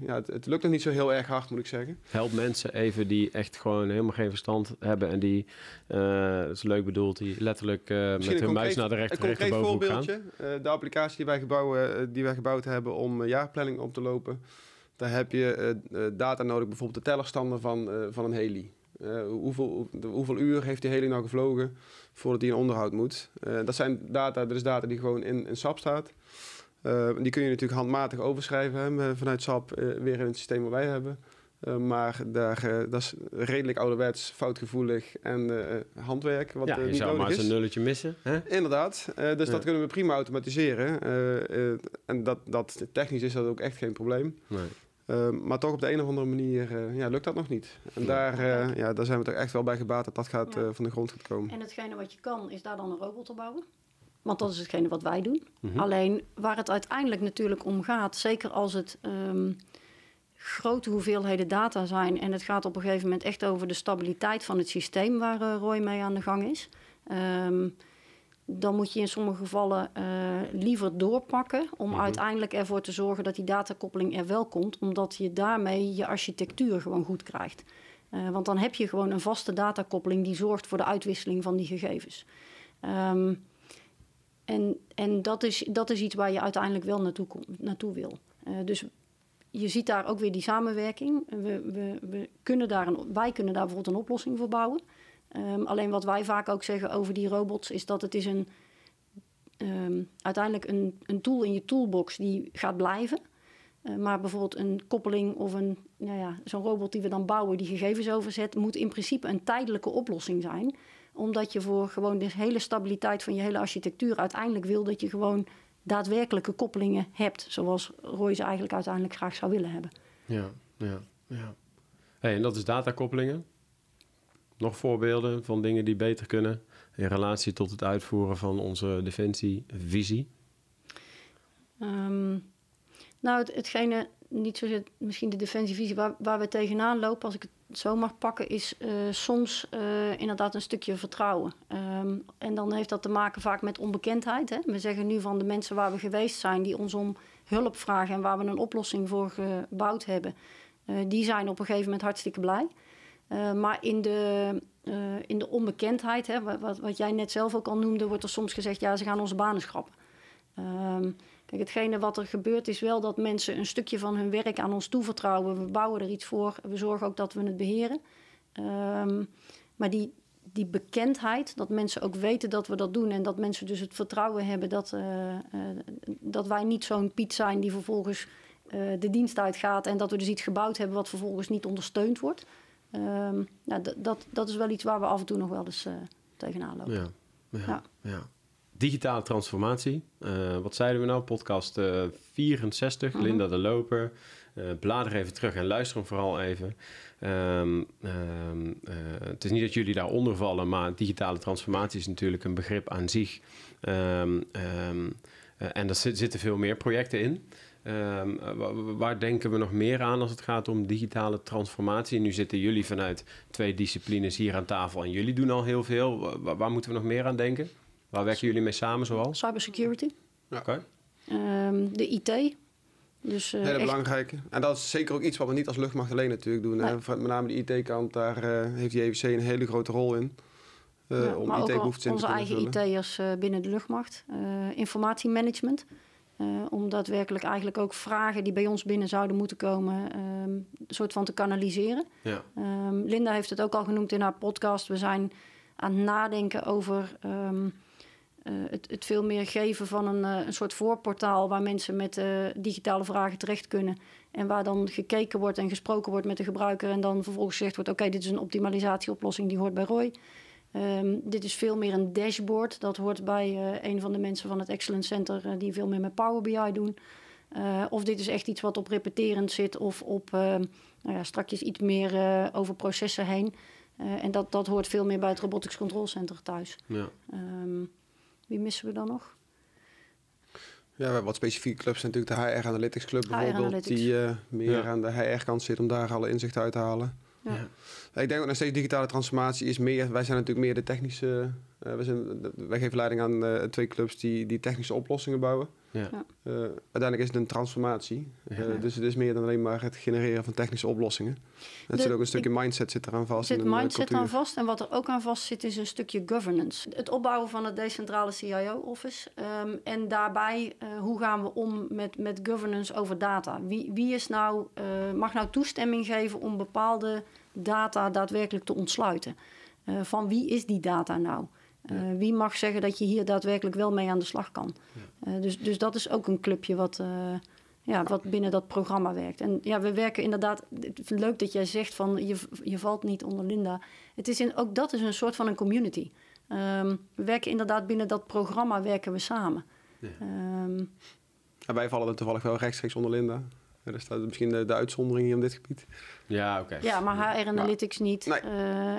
ja, het, het lukt nog niet zo heel erg hard, moet ik zeggen. help mensen even die echt gewoon helemaal geen verstand hebben en die, dat is leuk bedoeld, die letterlijk met hun een muis concreet- naar de Een rechter, concreet rechterbovenhoek gaan. voorbeeldje. de applicatie die wij, gebouwen, die wij gebouwd hebben om jaarplanning op te lopen. Daar heb je eh, eh, data nodig, bijvoorbeeld de tellerstanden van, eh, van een heli. Hoeveel, hoe- hoeveel uur heeft die heli nou gevlogen voordat die in onderhoud moet? Dat zijn data, dat is data die gewoon in, in SAP staat. Die kun je natuurlijk handmatig overschrijven hè, vanuit SAP weer in het systeem wat wij hebben. Maar daar, dat is redelijk ouderwets, foutgevoelig en handwerk wat Ja, je niet zou maar eens een nulletje missen. Hè? Inderdaad, dus Ja. dat kunnen we prima automatiseren. En dat, dat, technisch is dat ook echt geen probleem. Nee. Eh, maar toch op de een of andere manier eh, ja, lukt dat nog niet. En Ja. daar, eh, ja, daar zijn we toch echt wel bij gebaat dat dat gaat, Ja. eh, van de grond gaat komen. En hetgene wat je kan, is daar dan een robot op bouwen. Want dat is hetgene wat wij doen. Alleen waar het uiteindelijk natuurlijk om gaat, zeker als het ehm, grote hoeveelheden data zijn en het gaat op een gegeven moment echt over de stabiliteit van het systeem waar Roy mee aan de gang is. ehm, dan moet je in sommige gevallen eh, liever doorpakken om uiteindelijk ervoor te zorgen dat die datakoppeling er wel komt, omdat je daarmee je architectuur gewoon goed krijgt. Eh, want dan heb je gewoon een vaste datakoppeling die zorgt voor de uitwisseling van die gegevens. Ehm, en en dat, is, dat is iets waar je uiteindelijk wel naartoe, kom- naartoe wil. Eh, dus je ziet daar ook weer die samenwerking. We, we, we kunnen daar een, wij kunnen daar bijvoorbeeld een oplossing voor bouwen. Ehm, alleen wat wij vaak ook zeggen over die robots is dat het is een, ehm, uiteindelijk een, een tool in je toolbox die gaat blijven. Eh, maar bijvoorbeeld een koppeling of een, nou ja, zo'n robot die we dan bouwen, die gegevens overzet, moet in principe een tijdelijke oplossing zijn. Omdat je voor gewoon de hele stabiliteit van je hele architectuur uiteindelijk wil dat je gewoon daadwerkelijke koppelingen hebt. Zoals Roy ze eigenlijk uiteindelijk graag zou willen hebben. Ja, ja, ja. En dat is datakoppelingen. Nog voorbeelden van dingen die beter kunnen in relatie tot het uitvoeren van onze defensievisie. Ehm, nou, het, hetgene, niet zozeer misschien de defensievisie, waar, waar we tegenaan lopen, als ik het zo mag pakken, is eh, soms eh, inderdaad een stukje vertrouwen. Ehm, en dan heeft dat te maken vaak met onbekendheid. Hè? We zeggen nu van de mensen waar we geweest zijn, die ons om hulp vragen en waar we een oplossing voor gebouwd hebben, eh, die zijn op een gegeven moment hartstikke blij. Eh, maar in de, eh, in de onbekendheid, hè, wat, wat- jij net zelf ook al noemde, wordt er soms gezegd, ja, ze gaan onze banen schrappen. Ehm, kijk, hetgene wat er gebeurt is wel dat mensen een stukje van hun werk aan ons toevertrouwen. We bouwen er iets voor, we zorgen ook dat we het beheren. Ehm, maar die, die bekendheid, dat mensen ook weten dat we dat doen... en dat mensen dus het vertrouwen hebben dat, eh, dat wij niet zo'n Piet zijn... die vervolgens de dienst uitgaat en dat we dus iets gebouwd hebben... wat vervolgens niet ondersteund wordt. Nou, d- dat, dat is wel iets waar we af en toe nog wel eens eh, tegenaan lopen. Ja, ja, Ja. ja. Digitale transformatie. Eh, wat zeiden we nou? Podcast eh, 64, Mhm. Linda de Loper. Blader even terug en luister hem vooral even. Ehm, ehm, eh, het is niet dat jullie daaronder vallen, maar digitale transformatie is natuurlijk een begrip aan zich. En er zit- zitten veel meer projecten in. Ehm, eh, wa- wa- waar denken we nog meer aan als het gaat om digitale transformatie? Nu zitten jullie vanuit twee disciplines hier aan tafel en jullie doen al heel veel. Wa- wa- waar moeten we nog meer aan denken? Waar werken jullie mee samen zoal? Cybersecurity, Oké. ehm, de IT. Dus, eh, Hele echt- belangrijke. En dat is zeker ook iets wat we niet als luchtmacht alleen natuurlijk doen. Nee. Van- Met name de IT-kant, daar eh, heeft die EVC een hele grote rol in. eh, Ja, om IT-behoeftes in te onze eigen. IT'ers binnen de luchtmacht. Eh, informatiemanagement. Eh, om daadwerkelijk eigenlijk ook vragen die bij ons binnen zouden moeten komen... ehm, een soort van te kanaliseren. Ja. Ehm, Linda heeft het ook al genoemd in haar podcast. We zijn aan het nadenken over ehm, eh, het, het veel meer geven van een, eh, een soort voorportaal... waar mensen met digitale vragen terecht kunnen... En waar dan gekeken wordt en gesproken wordt met de gebruiker. En dan vervolgens gezegd wordt: Oké, dit is een optimalisatieoplossing die hoort bij Roy. Ehm, dit is veel meer een dashboard. Dat hoort bij eh, een van de mensen van het Excellence Center eh, die veel meer met Power BI doen. Eh, of dit is echt iets wat op repeterend zit of op nou ja, strakjes iets meer eh, over processen heen. Eh, en dat, dat hoort veel meer bij het Robotics Control Center thuis. Ja. Ehm, wie missen we dan nog? Ja, we hebben wat specifieke clubs. Natuurlijk de HR Analytics Club HR bijvoorbeeld. Analytics. Die eh, meer Ja. aan de HR-kant zit om daar alle inzicht uit te halen. Ja. Ik denk ook nog steeds digitale transformatie is meer... Wij zijn natuurlijk meer de technische... eh wij, zijn, wij geven leiding aan eh, twee clubs die, die technische oplossingen bouwen. Ja. Ja. Eh, uiteindelijk is het een transformatie. Ja. Dus het is meer dan alleen maar het genereren van technische oplossingen. Er zit ook een stukje mindset zit eraan Er vast. zit mindset aan vast. En wat er ook aan vast zit, is een stukje governance. Het opbouwen van het decentrale CIO-office. Ehm, en daarbij, eh, hoe gaan we om met, met governance over data? Wie, wie is nou, eh, mag nou toestemming geven om bepaalde data daadwerkelijk te ontsluiten? Eh, van wie is die data nou? Eh, Wie mag zeggen dat je hier daadwerkelijk wel mee aan de slag kan? Eh, dus, dus dat is ook een clubje wat, ja, wat binnen dat programma werkt. En ja, we werken inderdaad. Leuk dat jij zegt van je, je valt niet onder Linda. Het is in, ook dat is een soort van een community. Ehm, we werken inderdaad binnen dat programma werken we samen. Ja. Ehm, En wij vallen er toevallig wel rechtstreeks onder Linda. Dat is dat misschien de, de uitzondering hier op dit gebied. Ja, oké. Ja, maar HR Analytics niet. Nee. Eh,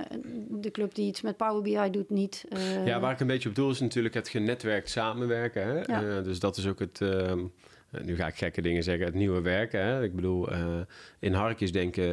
de club die iets met Power BI doet niet. Eh, Ja, waar ik een beetje op doel is natuurlijk het genetwerkt samenwerken. Hè? Ja. Eh, dus dat is ook het, ehm, eh, nu ga ik gekke dingen zeggen, het nieuwe werken. Hè? Ik bedoel, eh, in harkjes denken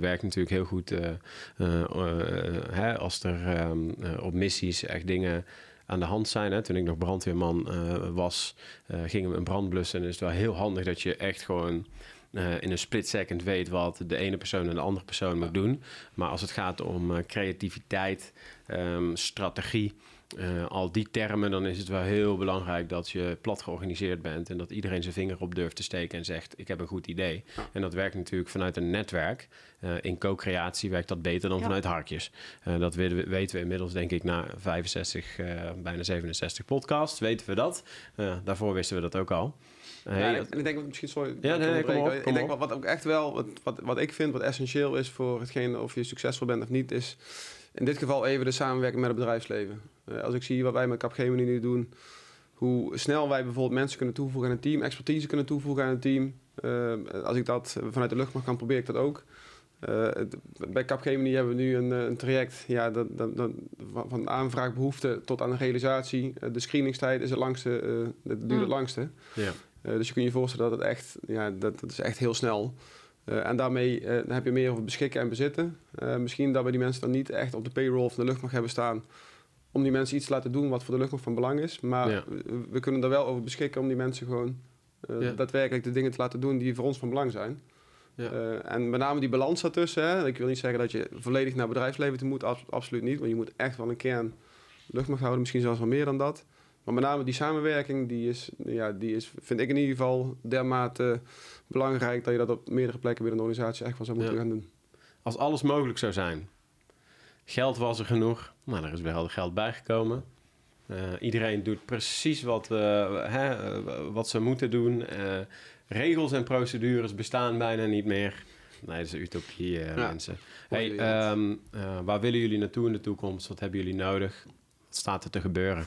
werkt natuurlijk heel goed eh, eh, eh, hè? als er ehm, eh, op missies echt dingen aan de hand zijn. Hè? Toen ik nog brandweerman eh, was, eh, gingen we een brand blussen. En is het wel heel handig dat je echt gewoon eh, in een split second weet wat de ene persoon en de andere persoon moet doen. Maar als het gaat om creativiteit, ehm, strategie, eh, al die termen, dan is het wel heel belangrijk dat je plat georganiseerd bent en dat iedereen zijn vinger op durft te steken en zegt: Ik heb een goed idee. En dat werkt natuurlijk vanuit een netwerk. Eh, in co-creatie werkt dat beter dan Ja. vanuit harkjes. Eh, dat weten we, weten we inmiddels, denk ik, na 65, eh, bijna 67 podcasts, weten we dat. Eh, daarvoor wisten we dat ook al. Ja, hey, ik- en ik denk dat misschien... Sorry, Ja, nee, nee, kom op, ik denk op. wat, wat ook echt wel... Wat, wat, wat ik vind wat essentieel is voor hetgeen of je succesvol bent of niet... is in dit geval even de samenwerking met het bedrijfsleven. Eh, als ik zie wat wij met Capgemini nu doen... hoe snel wij bijvoorbeeld mensen kunnen toevoegen aan een team... expertise kunnen toevoegen aan een team... eh, als ik dat vanuit de luchtmacht kan, probeer ik dat ook. Eh, bij Capgemini hebben we nu een, een traject ja, dat, dat, dat, van van aanvraag behoefte tot aan de realisatie. De screeningstijd is het langste, dat duurt Mm. het langste. ja. Eh, dus je kunt je voorstellen dat het echt, ja, dat, dat is echt heel snel. Eh, en daarmee heb je meer over beschikken en bezitten. Misschien dat we die mensen dan niet echt op de payroll van de luchtmacht hebben staan. Om die mensen iets te laten doen wat voor de luchtmacht van belang is. Maar Ja. we, we kunnen er wel over beschikken om die mensen gewoon eh, Ja. daadwerkelijk de dingen te laten doen die voor ons van belang zijn. Ja. Eh, en met name die balans daartussen. Hè. Ik wil niet zeggen dat je volledig naar bedrijfsleven toe moet, abs- absoluut niet. Want je moet echt wel een kern luchtmacht houden, misschien zelfs wel meer dan dat. Maar met name die samenwerking, die is, ja, die is, vind ik in ieder geval dermate belangrijk dat je dat op meerdere plekken binnen de organisatie echt wel zou moeten gaan doen. Als alles mogelijk zou zijn. Geld was er genoeg. Nou, er is wel geld bijgekomen. Eh, iedereen doet precies wat, eh, hè, eh, wat ze moeten doen. Regels en procedures bestaan bijna niet meer. Nee, dat is een utopie, Ja. mensen. Hey, ehm, eh, waar willen jullie naartoe in de toekomst? Wat hebben jullie nodig? Wat staat er te gebeuren?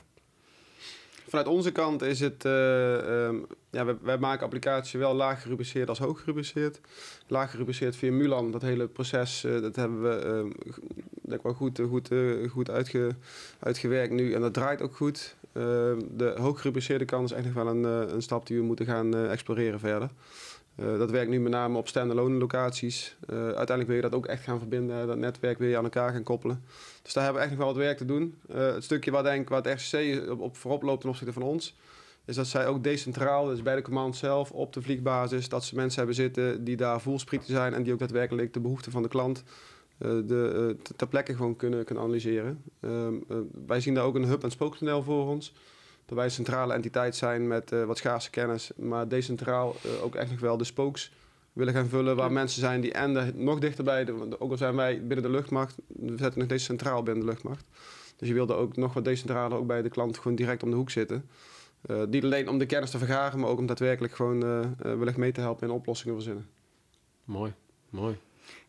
Vanuit onze kant is het, eh, ehm, ja, wij, wij maken applicaties wel laag gerubriceerd als hoog gerubriceerd. Laag gerubriceerd via Mulan, dat hele proces, dat hebben we ehm, denk wel goed, eh, goed, eh, goed uitge, uitgewerkt nu en dat draait ook goed. Ehm, de hoog gerubriceerde kant is echt wel een, eh, een stap die we moeten gaan exploreren verder. Dat werkt nu met name op standalone locaties. Uiteindelijk wil je dat ook echt gaan verbinden, dat netwerk wil je aan elkaar gaan koppelen. Dus daar hebben we echt nog wel wat werk te doen. Eh, het stukje waar, denk, het RCC op, op voorop loopt ten opzichte van ons, is dat zij ook decentraal, dus bij de command zelf, op de vliegbasis, dat ze mensen hebben zitten die daar voelsprieten zijn en die ook daadwerkelijk de behoeften van de klant de, eh, ter- plekke gewoon kunnen, kunnen analyseren. Ehm, eh, wij zien daar ook een hub- en spookmodel voor ons. Dat wij een centrale entiteit zijn met eh, wat schaarse kennis, maar decentraal eh, ook echt nog wel de spokes willen gaan vullen. Waar Ja. mensen zijn die en de, nog dichterbij, de, ook al zijn wij binnen de luchtmacht, we zetten nog steeds centraal binnen de luchtmacht. Dus je wilde ook nog wat decentraler ook bij de klant gewoon direct om de hoek zitten. Eh, niet alleen om de kennis te vergaren, maar ook om daadwerkelijk gewoon eh eh, wellicht mee te helpen in oplossingen verzinnen. Mooi, mooi.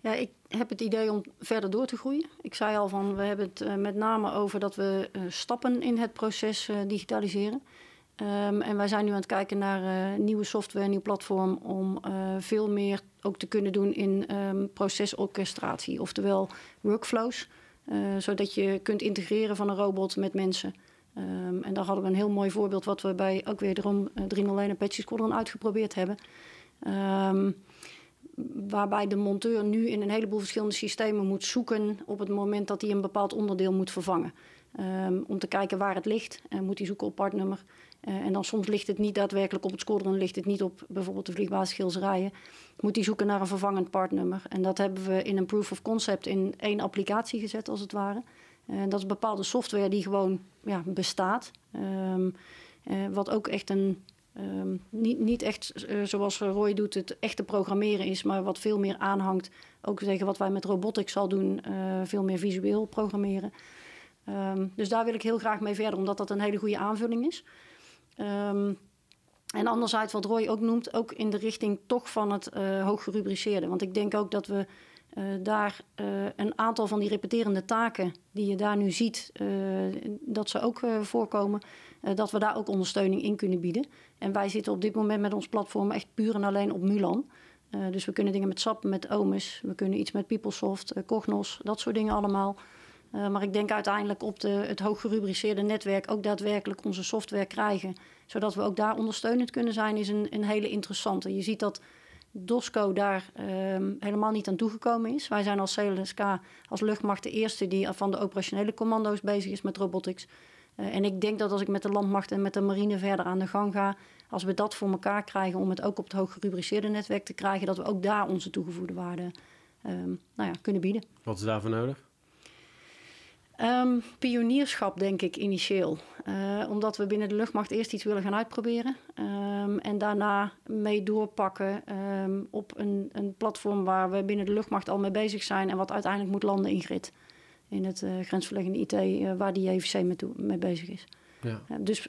Ja, ik heb het idee om verder door te groeien. Ik zei al van, we hebben het eh, met name over dat we eh, stappen in het proces eh, digitaliseren. Ehm, en wij zijn nu aan het kijken naar nieuwe software, nieuw platform om veel meer ook te kunnen doen in ehm, procesorchestratie, oftewel workflows. zodat je kunt integreren van een robot met mensen. Ehm, en daar hadden we een heel mooi voorbeeld wat we bij ook weer de 301 Apache Squadron uitgeprobeerd hebben. Waarbij de monteur nu in een heleboel verschillende systemen moet zoeken op het moment dat hij een bepaald onderdeel moet vervangen. Ehm, om te kijken waar het ligt. En moet hij zoeken op partnummer. Eh, en dan soms ligt het niet daadwerkelijk op het squadron, ligt het niet op bijvoorbeeld de vliegbasis Schilserijen. Moet hij zoeken naar een vervangend partnummer. En dat hebben we in een proof of concept in één applicatie gezet, als het ware. En dat is bepaalde software die gewoon ja, bestaat. Ehm, eh, wat ook echt een Ehm, niet, niet echt eh, zoals Roy doet, het echte programmeren is, maar wat veel meer aanhangt. Ook tegen wat wij met robotics zal doen, eh, veel meer visueel programmeren. Ehm, dus daar wil ik heel graag mee verder, omdat dat een hele goede aanvulling is. Ehm, en anderzijds, wat Roy ook noemt, ook in de richting toch van het eh hoog gerubriceerde. Want ik denk ook dat we daar een aantal van die repeterende taken die je daar nu ziet, dat ze ook voorkomen, dat we daar ook ondersteuning in kunnen bieden. En wij zitten op dit moment met ons platform echt puur en alleen op Mulan. Eh, dus we kunnen dingen met SAP, met OMIS, we kunnen iets met PeopleSoft, eh, Cognos, dat soort dingen allemaal. Eh, maar ik denk uiteindelijk op de, het hooggerubriceerde netwerk ook daadwerkelijk onze software krijgen. Zodat we ook daar ondersteunend kunnen zijn, is een, een hele interessante. Je ziet dat DOSCO daar ehm, helemaal niet aan toegekomen is. Wij zijn als CLSK, als luchtmacht, de eerste die van de operationele commando's bezig is met robotics. Eh, en ik denk dat als ik met de landmacht en met de marine verder aan de gang ga, als we dat voor elkaar krijgen om het ook op het hooggerubriceerde netwerk te krijgen, dat we ook daar onze toegevoegde waarde ehm, nou ja, kunnen bieden. Wat is daarvoor nodig? Ehm, pionierschap, denk ik, initieel. Eh, omdat we binnen de luchtmacht eerst iets willen gaan uitproberen. Ehm, en daarna mee doorpakken op een, een platform waar we binnen de luchtmacht al mee bezig zijn. En wat uiteindelijk moet landen in grid. In het eh, grensverleggende IT, eh, waar die JVC mee, toe- mee bezig is. Ja. Dus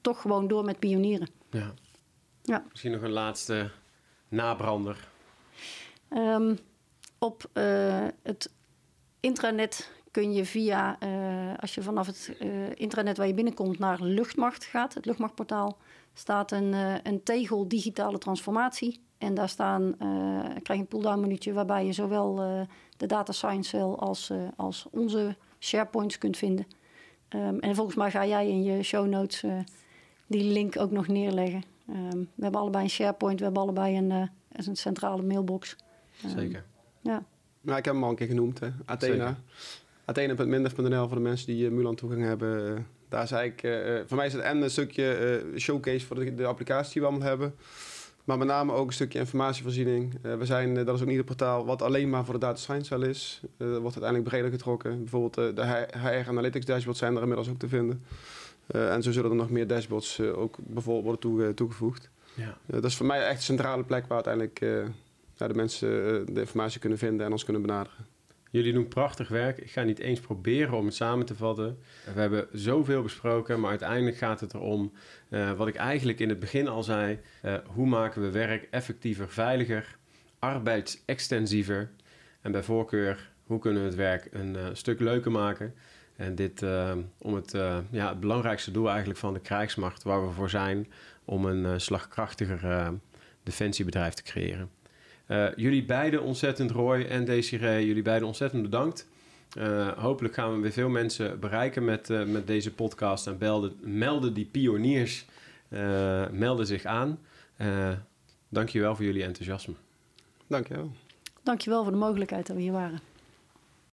toch gewoon door met pionieren. ja. Ja. Misschien nog een laatste nabrander. Ehm, op eh, het intranet kun je via, als je vanaf het intranet waar je binnenkomt naar luchtmacht gaat, het luchtmachtportaal, staat een, een tegel digitale transformatie. En daar staan, krijg je een pull-down menuutje waarbij je zowel de data science cell als, eh, als onze SharePoints kunt vinden. Ehm, en volgens mij ga jij in je show notes eh, die link ook nog neerleggen. Ehm, we hebben allebei een SharePoint, we hebben allebei een, eh, een centrale mailbox. Ehm, Zeker. Ja, Nou, ik heb hem al een keer genoemd, hè. Athena. Athena.mindef.nl voor de mensen die eh, Mulan toegang hebben. Daar is eigenlijk, voor mij is het en een stukje eh, showcase voor de, de applicatie die we allemaal hebben. Maar met name ook een stukje informatievoorziening. Eh, we zijn, eh, dat is ook niet het portaal wat alleen maar voor de data science cell is. Dat wordt uiteindelijk breder getrokken. Bijvoorbeeld de HR Analytics dashboards zijn er inmiddels ook te vinden. En zo zullen er nog meer dashboards ook bijvoorbeeld worden toe- toegevoegd. Ja. Dat is voor mij echt een centrale plek waar uiteindelijk de mensen de informatie kunnen vinden en ons kunnen benaderen. Jullie doen prachtig werk. Ik ga niet eens proberen om het samen te vatten. We hebben zoveel besproken, maar uiteindelijk gaat het erom, eh, wat ik eigenlijk in het begin al zei, eh, hoe maken we werk effectiever, veiliger, arbeidsextensiever en bij voorkeur, hoe kunnen we het werk een eh, stuk leuker maken. En dit om het, ja, het belangrijkste doel eigenlijk van de krijgsmacht, waar we voor zijn, om een slagkrachtiger defensiebedrijf te creëren. Eh, jullie beiden ontzettend, Roy en Desiree, jullie beiden ontzettend bedankt. Eh, hopelijk gaan we weer veel mensen bereiken met, eh, met deze podcast. En belden, melden die pioniers, eh, melden zich aan. Uh, Dank je wel voor jullie enthousiasme. Dankjewel. dankjewel voor de mogelijkheid dat we hier waren.